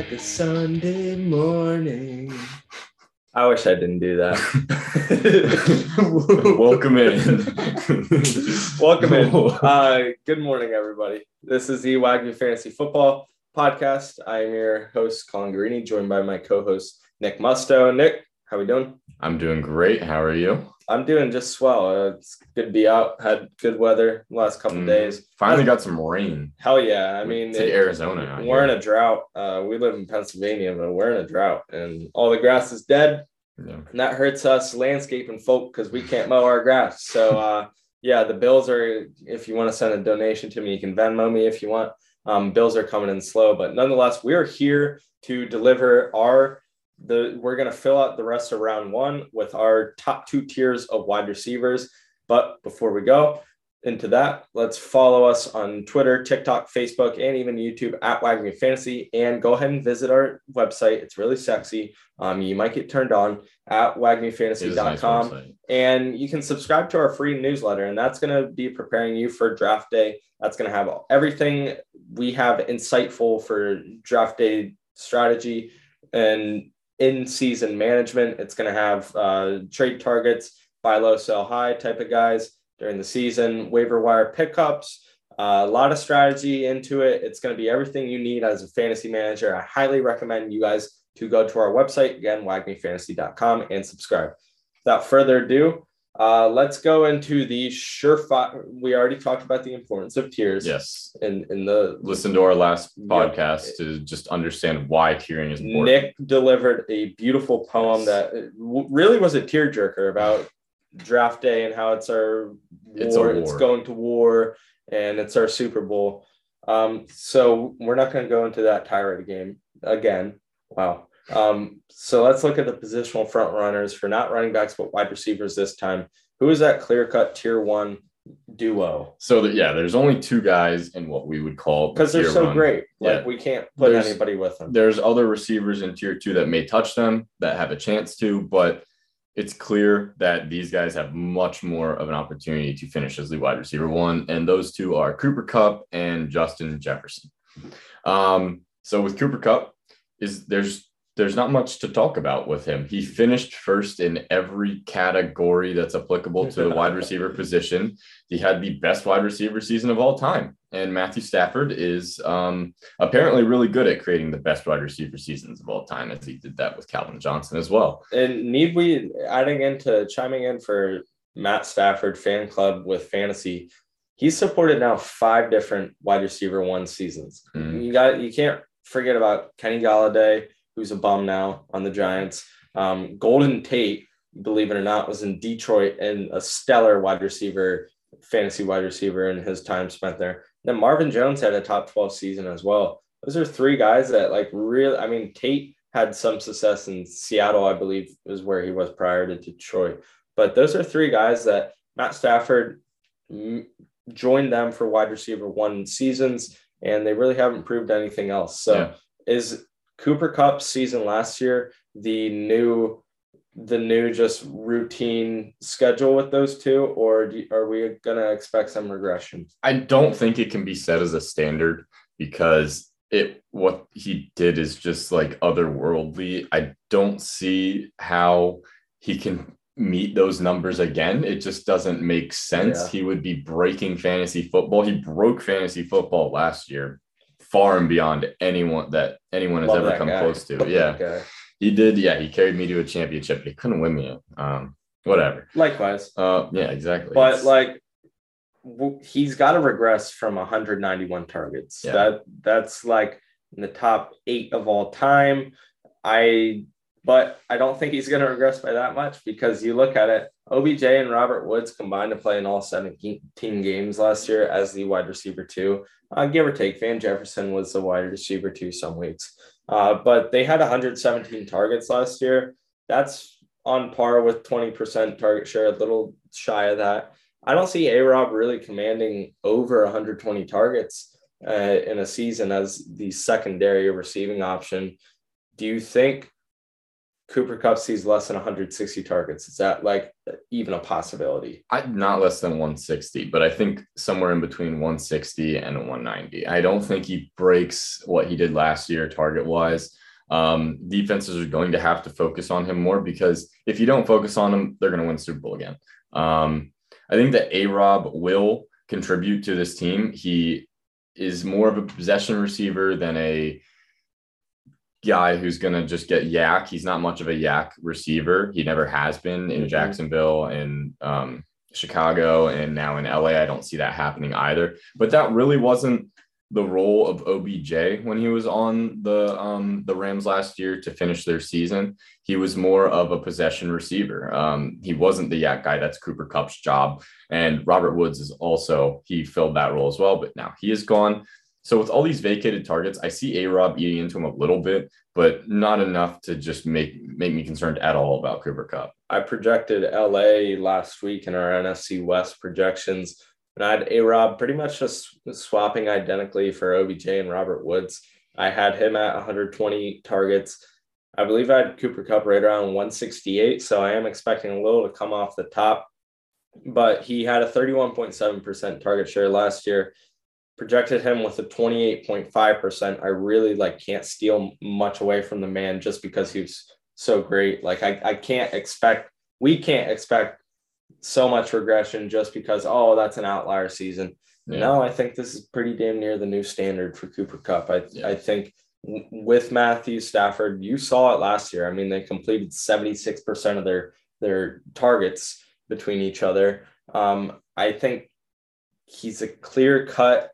like a Sunday morning. I wish I didn't do that. Welcome in. Welcome in. Uh, good morning, everybody. This is the WAGMI Fantasy Football Podcast. I am your host, Colin Guarini, joined by my co-host Nick Musto. Nick, how are we doing? I'm doing great. How are you? I'm doing just swell. Uh, it's good to be out. Had good weather the last couple Mm, days. Finally got some rain. Hell yeah! I mean, it- Arizona. we're in a drought. Uh, we live in Pennsylvania, but we're in a drought, and all the grass is dead, Yeah. and that hurts us landscaping folk because we can't mow our grass. So, uh, yeah, the bills are. If you want to send a donation to me, you can Venmo me if you want. Um, bills are coming in slow, but nonetheless, we are here to deliver our. The we're gonna fill out the rest of round one with our top two tiers of wide receivers. But before we go, into that, let's follow us on Twitter, TikTok, Facebook, and even YouTube at WAGMI Fantasy. And go ahead and visit our website. It's really sexy. Um, you might get turned on at a nice and you can subscribe to our free newsletter, and that's going to be preparing you for draft day. That's going to have everything we have insightful for draft day strategy and in season management. It's going to have uh, trade targets, buy low, sell high type of guys during the season, waiver wire pickups, uh, a lot of strategy into it. It's going to be everything you need as a fantasy manager. I highly recommend you guys to go to our website, again, wagmifantasy.com, and subscribe. Without further ado, uh, let's go into the surefire. We already talked about the importance of tiers Yes. in, in the Listen to our last podcast to just understand why tiering is important. Nick delivered a beautiful poem Yes. that really was a tearjerker about draft day and how it's our war, It's it's, going to war and it's our Super Bowl. Um, so we're not going to go into that tirade game again. Wow. Um, so let's look at the positional front runners for not running backs but wide receivers this time. Who is that clear cut tier one duo? So that yeah, there's only two guys in what we would call the Because they're so one. great. Like Yeah. we can't put There's- anybody with them. There's other receivers in tier two that may touch them that have a chance to, but it's clear that these guys have much more of an opportunity to finish as the wide receiver one, and those two are Cooper Kupp and Justin Jefferson. Um, so with Cooper Kupp, is there's there's not much to talk about with him. He finished first in every category that's applicable to the wide receiver position. He had the best wide receiver season of all time, and Matthew Stafford is um, apparently really good at creating the best wide receiver seasons of all time, as he did that with Calvin Johnson as well. And need we adding into chiming in for Matt Stafford fan club with fantasy? He's supported now five different wide receiver one seasons. Mhm. You got you can't forget about Kenny Golladay, who's a bum now on the Giants. Um, Golden Tate, believe it or not, was in Detroit and a stellar wide receiver, fantasy wide receiver in his time spent there. Then Marvin Jones had a top 12 season as well. Those are three guys that like really, I mean, Tate had some success in Seattle, I believe is where he was prior to Detroit. But those are three guys that Matt Stafford joined them for wide receiver one seasons, and they really haven't proved anything else. So Yeah. is Cooper Kupp season last year the new the new just routine schedule with those two, or do, are we gonna expect some regression? I don't think it can be set as a standard because it what he did is just like otherworldly. I don't see how he can meet those numbers again. It just doesn't make sense. Yeah. He would be breaking fantasy football. He broke fantasy football last year far and beyond anyone that anyone has Love ever come guy. close to. Yeah. He did. Yeah, he carried me to a championship. but He couldn't win me. Um whatever. Likewise, Uh yeah, exactly. but It's- like he's got to regress from 191 targets. Yeah. That that's like in the top eight of all time. I but I don't think he's going to regress by that much because you look at it. OBJ and Robert Woods combined to play in all 17 games last year as the wide receiver two, uh, give or take. Van Jefferson was the wide receiver two some weeks, uh, but they had 117 targets last year. That's on par with 20% target share, a little shy of that. I don't see A Rob really commanding over 120 targets uh, in a season as the secondary receiving option. Do you think Cooper Kupp sees less than 160 targets. Is that like even a possibility? I not less than 160, but I think somewhere in between 160 and 190. I don't think he breaks what he did last year target wise. Um, defenses are going to have to focus on him more because if you don't focus on him, they're going to win Super Bowl again. Um, I think that A Rob will contribute to this team. He is more of a possession receiver than a guy who's going to just get YAC. He's not much of a YAC receiver. He never has been in mm-hmm. Jacksonville and um, Chicago and now in LA. I don't see that happening either. But that really wasn't the role of OBJ when he was on the um, the Rams last year to finish their season. He was more of a possession receiver. Um, he wasn't the YAC guy. That's Cooper Kupp's job. And Robert Woods is also he filled that role as well. But now he is gone. So with all these vacated targets, I see A Rob eating into him a little bit, but not enough to just make make me concerned at all about Cooper Kupp. I projected LA last week in our NFC West projections, and I had A Rob pretty much just swapping identically for OBJ and Robert Woods. I had him at 120 targets. I believe I had Cooper Kupp right around 168, so I am expecting a little to come off the top. But he had a 31.7% target share last year projected him with a 28.5%. I really like can't steal much away from the man just because he's so great. Like I, I can't expect we can't expect so much regression just because oh that's an outlier season. Yeah. No, I think this is pretty damn near the new standard for Cooper Kupp. I yeah. I think with Matthew Stafford, you saw it last year. I mean, they completed 76% of their their targets between each other. Um, I think he's a clear cut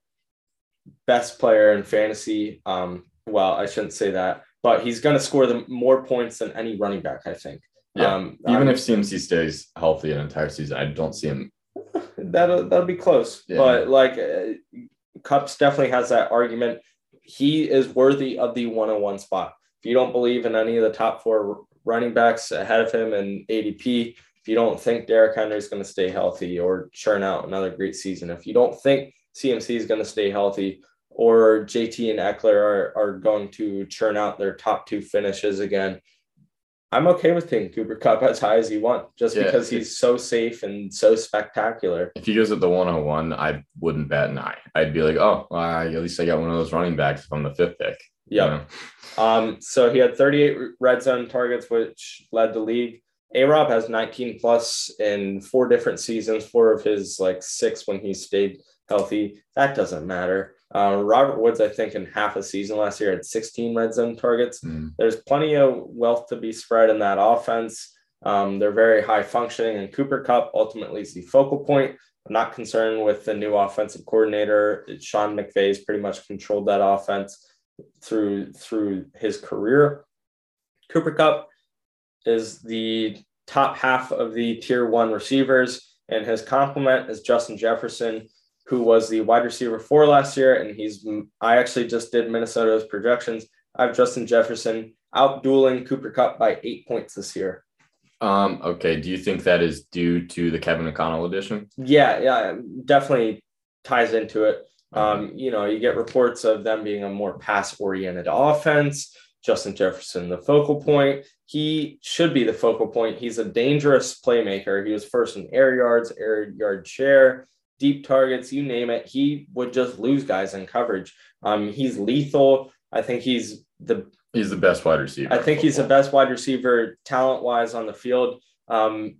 best player in fantasy. Um, well, I shouldn't say that, but he's going to score the more points than any running back. I think. Yeah. Um, Even um, if CMC stays healthy an entire season, I don't see him. That'll that'll be close, yeah. but like uh, Kupps definitely has that argument. He is worthy of the one-on-one spot. If you don't believe in any of the top four running backs ahead of him in ADP, if you don't think Derrick Henry is going to stay healthy or churn out another great season, if you don't think CMC is going to stay healthy, or JT and Eckler are, are going to churn out their top two finishes again. I'm okay with taking Cooper Kupp as high as you want, just yeah, because he's so safe and so spectacular. If he goes at the 101, I wouldn't bat an eye. I'd be like, oh, well, at least I got one of those running backs if I'm the fifth pick. Yeah. You know? Um, so he had 38 red zone targets, which led the league. A Rob has 19 plus in four different seasons, four of his like six when he stayed healthy. That doesn't matter. Uh, Robert Woods, I think, in half a season last year had 16 red zone targets. Mm. There's plenty of wealth to be spread in that offense. Um, they're very high functioning, and Cooper Kupp ultimately is the focal point. I'm not concerned with the new offensive coordinator. Sean McVay's pretty much controlled that offense through through his career. Cooper Kupp is the top half of the tier one receivers, and his complement is Justin Jefferson, who was the wide receiver for last year. And he's, I actually just did Minnesota's projections. I have Justin Jefferson out dueling Cooper Kupp by eight points this year. Um, okay. Do you think that is due to the Kevin O'Connell edition? Yeah, yeah, definitely ties into it. Um, you know, you get reports of them being a more pass oriented offense. Justin Jefferson, the focal point. He should be the focal point. He's a dangerous playmaker. He was first in air yards, air yard share deep targets, you name it, he would just lose guys in coverage. Um, he's lethal. I think he's the he's the best wide receiver. I think he's the best wide receiver talent wise on the field. Um,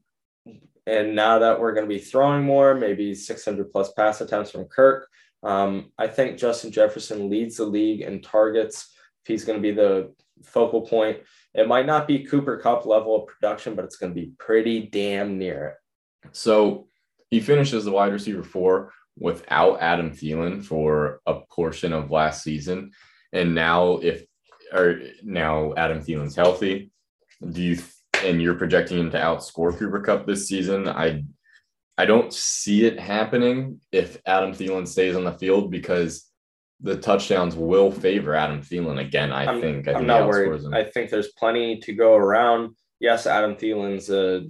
and now that we're going to be throwing more, maybe 600 plus pass attempts from Kirk, um, I think Justin Jefferson leads the league in targets. If he's going to be the focal point, it might not be Cooper Kupp level of production, but it's going to be pretty damn near it. So he finishes the wide receiver four without Adam Thielen for a portion of last season. And now, if or now Adam Thielen's healthy, do you and you're projecting him to outscore Cooper Kupp this season? I I don't see it happening if Adam Thielen stays on the field because the touchdowns will favor Adam Thielen again. I I'm, think. I am not worried. Him. I think there's plenty to go around. Yes, Adam Thielen's a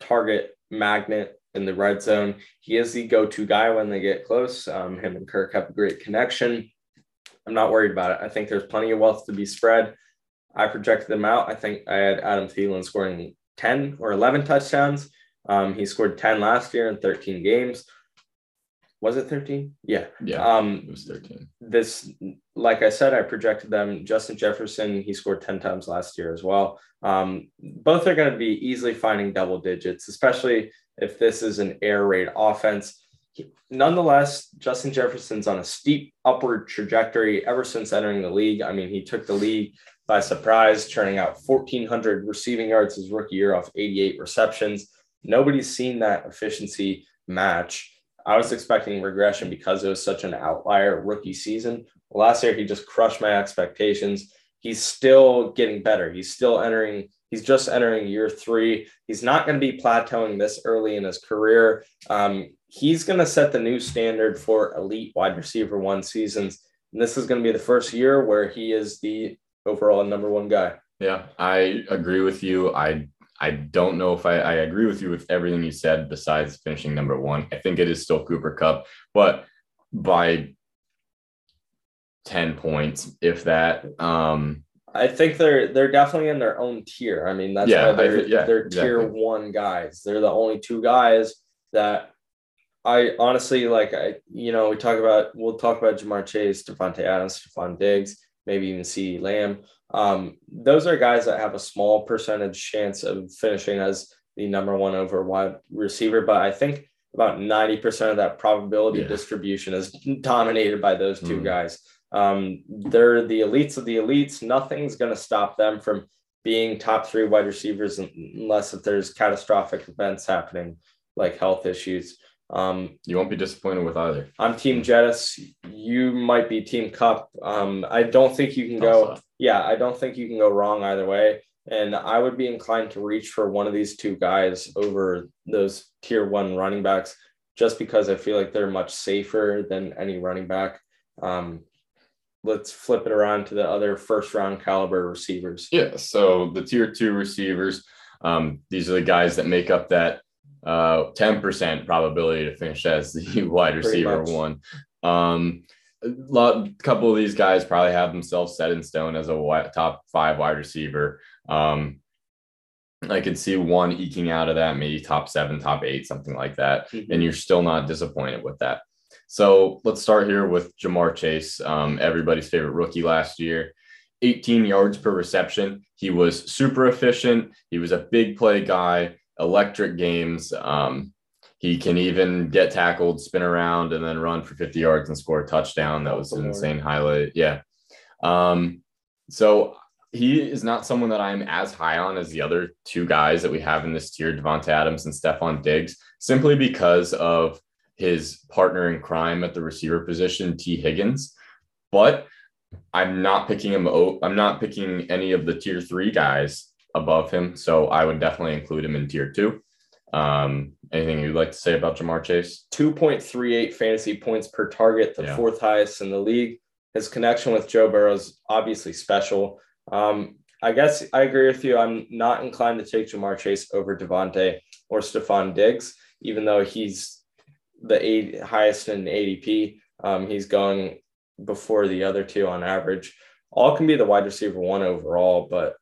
target magnet in the red zone. He is the go-to guy when they get close. Um, him and Kirk have a great connection. I'm not worried about it. I think there's plenty of wealth to be spread. I projected them out. I think I had Adam Thielen scoring 10 or 11 touchdowns. Um, he scored 10 last year in 13 games. Was it 13? Yeah. Yeah. Um, it was 13. this, like I said, I projected them. Justin Jefferson, he scored 10 times last year as well. Um, both are going to be easily finding double digits, especially if this is an air raid offense. Nonetheless, Justin Jefferson's on a steep upward trajectory ever since entering the league. I mean, he took the league by surprise, churning out 1,400 receiving yards his rookie year off 88 receptions. Nobody's seen that efficiency match. I was expecting regression because it was such an outlier rookie season. Last year, he just crushed my expectations. He's still getting better. He's still entering, he's just entering year three. He's not going to be plateauing this early in his career. Um, he's going to set the new standard for elite wide receiver one seasons. And this is going to be the first year where he is the overall number one guy. Yeah, I agree with you. I I don't know if I, I agree with you with everything you said besides finishing number one. I think it is still Cooper Kupp, but by 10 points, if that. Um, I think they're they're definitely in their own tier. I mean, that's Yeah, why they're I yeah, they're tier exactly. one guys. They're the only two guys that I honestly like. I you know we talk about we'll talk about Ja'Marr Chase, Davante Adams, Stefon Diggs, maybe even C. Lamb. Um, those are guys that have a small percentage chance of finishing as the number one over wide receiver, but I think about 90% of that probability Yeah. distribution is dominated by those two Mhm. guys. Um, they're the elites of the elites. Nothing's going to stop them from being top three wide receivers unless if there's catastrophic events happening like health issues. Um, you won't be disappointed with either. I'm Team Jettis. You might be Team Kupp. Um, I don't think you can go. Also. Yeah, I don't think you can go wrong either way. And I would be inclined to reach for one of these two guys over those tier one running backs, just because I feel like they're much safer than any running back. Um, let's flip it around to the other first round caliber receivers. Yeah. So the tier two receivers, um, these are the guys that make up that uh, 10% probability to finish as the wide receiver one. Um, a lot, couple of these guys probably have themselves set in stone as a wi- top five wide receiver. Um, I could see one eking out of that, maybe top seven, top eight, something like that. and you're still not disappointed with that. So let's start here with Ja'Marr Chase, um, everybody's favorite rookie last year. 18 yards per reception. He was super efficient. He was a big play guy, electric games. Um, he can even get tackled, spin around, and then run for 50 yards and score a touchdown. That was an insane highlight. Yeah. Um, so he is not someone that I'm as high on as the other two guys that we have in this tier, Davante Adams and Stefon Diggs, simply because of his partner in crime at the receiver position, Tee Higgins. But I'm not picking him. I'm not picking any of the tier three guys above him. So I would definitely include him in tier two. Um, anything you'd like to say about Ja'Marr Chase? 2.38 fantasy points per target, the Yeah. fourth highest in the league. His connection with Joe Burrow is obviously special. Um, I guess I agree with you. I'm not inclined to take Ja'Marr Chase over Davante or Stefon Diggs, even though he's the eight, highest in ADP. Um, he's going before the other two on average. All can be the wide receiver one overall, but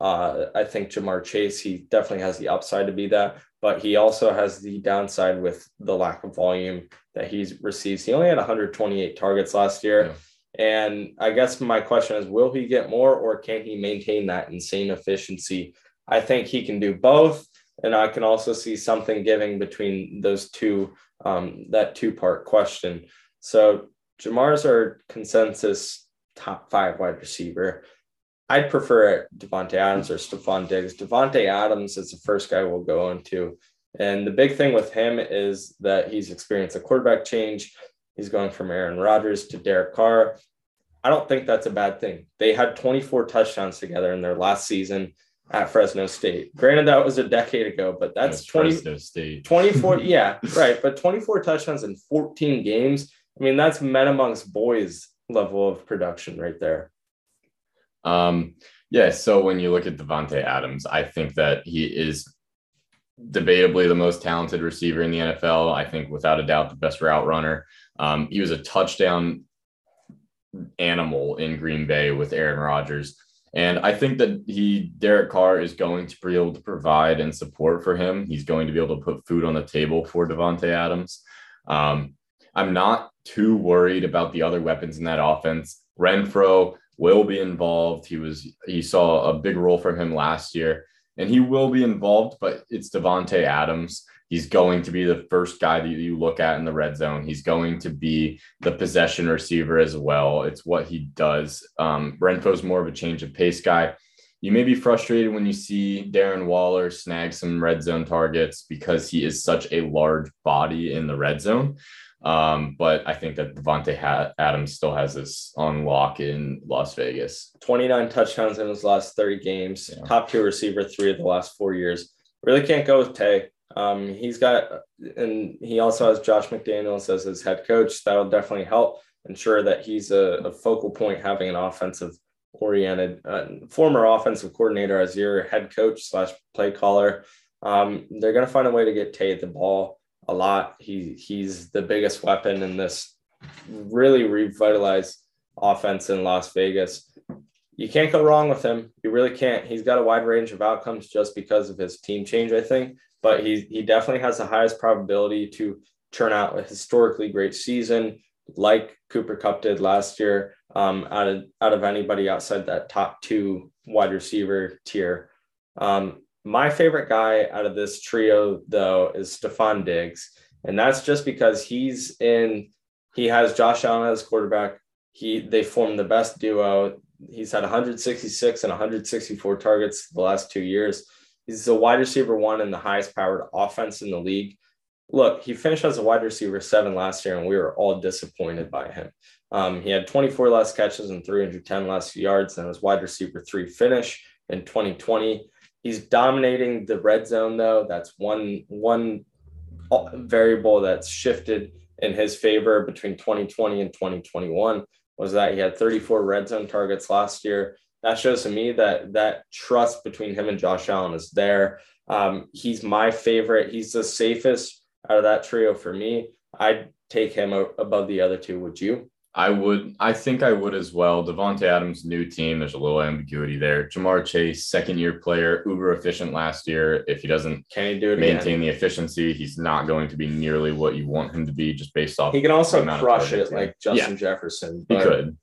uh, I think Ja'Marr Chase, he definitely has the upside to be that, but he also has the downside with the lack of volume that he receives. He only had 128 targets last year. Yeah. And I guess my question is, will he get more or can he maintain that insane efficiency? I think he can do both. And I can also see something giving between those two, um, that two part question. So Ja'Marr's our consensus top five wide receiver. I'd prefer Davante Adams or Stefon Diggs. Davante Adams is the first guy we'll go into. And the big thing with him is that he's experienced a quarterback change. He's going from Aaron Rodgers to Derek Carr. I don't think that's a bad thing. They had 24 touchdowns together in their last season at Fresno State. Granted, that was a decade ago, but that's That's 20, Fresno State. 24. yeah, right. But 24 touchdowns in 14 games. I mean, that's men amongst boys level of production right there. Um, yeah, so when you look at Davante Adams, I think that he is debatably the most talented receiver in the NFL. I think without a doubt the best route runner. Um, he was a touchdown animal in Green Bay with Aaron Rodgers. And I think that he, Derek Carr, is going to be able to provide and support for him. He's going to be able to put food on the table for Davante Adams. Um, I'm not too worried about the other weapons in that offense. Renfrow will be involved. He was he saw a big role from him last year, and he will be involved. But it's Davante Adams. He's going to be the first guy that you look at in the red zone. He's going to be the possession receiver as well. It's what he does. Um, Renfrow's more of a change of pace guy. You may be frustrated when you see Darren Waller snag some red zone targets because he is such a large body in the red zone. Um, but I think that Davante Adams still has this on lock in Las Vegas. 29 touchdowns in his last 30 games, yeah. top two receiver three of the last four years. Really can't go with Tay. Um, he's got, and he also has Josh McDaniels as his head coach. That'll definitely help ensure that he's a, a focal point having an offensive oriented uh, former offensive coordinator as your head coach slash play caller. Um, they're going to find a way to get Tay the ball a lot. He he's the biggest weapon in this really revitalized offense in Las Vegas. You can't go wrong with him. You really can't. He's got a wide range of outcomes just because of his team change, I think but he he definitely has the highest probability to turn out a historically great season, like Cooper Kupp did last year. Um, out of out of anybody outside that top two wide receiver tier. Um, my favorite guy out of this trio, though, is Stefon Diggs, and that's just because he's in. He has Josh Allen as quarterback. He they form the best duo. He's had 166 and 164 targets the last two years. He's a wide receiver one and the highest powered offense in the league. Look, he finished as a wide receiver seven last year, and we were all disappointed by him. Um, he had 24 less catches and 310 less yards than his wide receiver three finish in 2020. He's dominating the red zone, though. That's one one variable that's shifted in his favor between 2020 and 2021 was that he had 34 red zone targets last year that shows to me that that trust between him and Josh Allen is there. Um, he's my favorite. He's the safest out of that trio for me. I'd take him above the other two. Would you? I would. I think I would as well. Davante Adams' new team. There's a little ambiguity there. Ja'Marr Chase, second year player, uber efficient last year. If he doesn't can he do it maintain again? the efficiency, he's not going to be nearly what you want him to be, just based off. He can also crush it like Justin yeah, Jefferson. But... He could.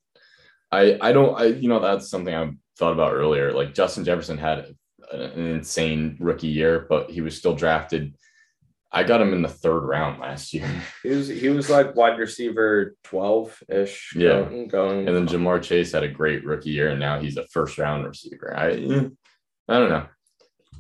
I I don't I you know that's something I thought about earlier. Like Justin Jefferson had an insane rookie year, but he was still drafted. I got him in the third round last year. He was he was like wide receiver twelve ish. Yeah, going, going. And then Ja'Marr Chase had a great rookie year, and now he's a first round receiver. I I don't know.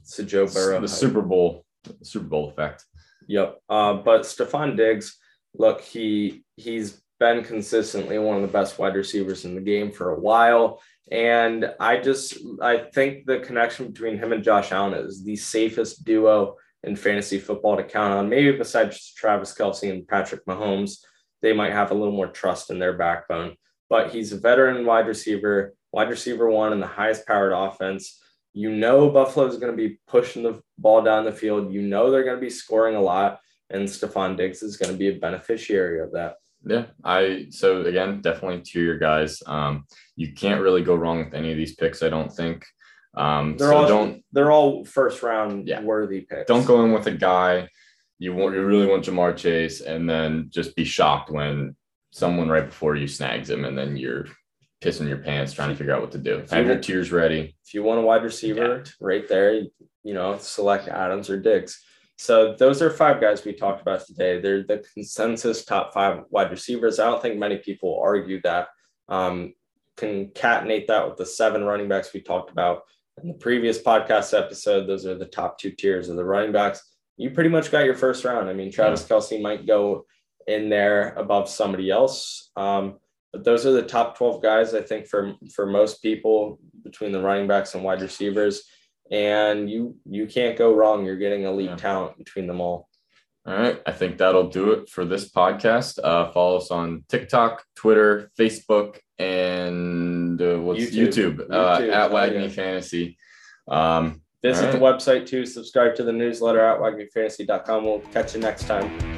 It's a Joe Burrow. the Super Bowl Super Bowl effect. Yep. Uh, but Stefon Diggs, look, he he's been consistently one of the best wide receivers in the game for a while. And I just I think the connection between him and Josh Allen is the safest duo in fantasy football to count on. Maybe besides Travis Kelce and Patrick Mahomes, they might have a little more trust in their backbone. But he's a veteran wide receiver, wide receiver one in the highest powered offense. You know Buffalo is going to be pushing the ball down the field. You know they're going to be scoring a lot, and Stefon Diggs is going to be a beneficiary of that. Yeah, I so again definitely to your guys. Um, you can't really go wrong with any of these picks. I don't think. Um, they're so all don't they're all first round yeah. worthy picks. Don't go in with a guy you want you really want Ja'Marr Chase and then just be shocked when someone right before you snags him and then you're pissing your pants trying to figure out what to do. Have your tears ready. If you want a wide receiver yeah. right there, you know, select Adams or Diggs. So those are five guys we talked about today. They're the consensus top five wide receivers. I don't think many people argue that. Um, concatenate that with the seven running backs we talked about in the previous podcast episode. Those are the top two tiers of the running backs. You pretty much got your first round. I mean, Travis. Kelce might go in there above somebody else. Um, but those are the top 12 guys, I think, for for most people between the running backs and wide receivers and you you can't go wrong. You're getting elite yeah. talent between them all. All right. I think that'll do it for this podcast. Uh, follow us on TikTok, Twitter, Facebook, and uh, what's YouTube, YouTube, uh, YouTube. at WAGMI Fantasy. Um, Visit right. the website too. Subscribe to the newsletter at wagmifantasy.com. We'll catch you next time.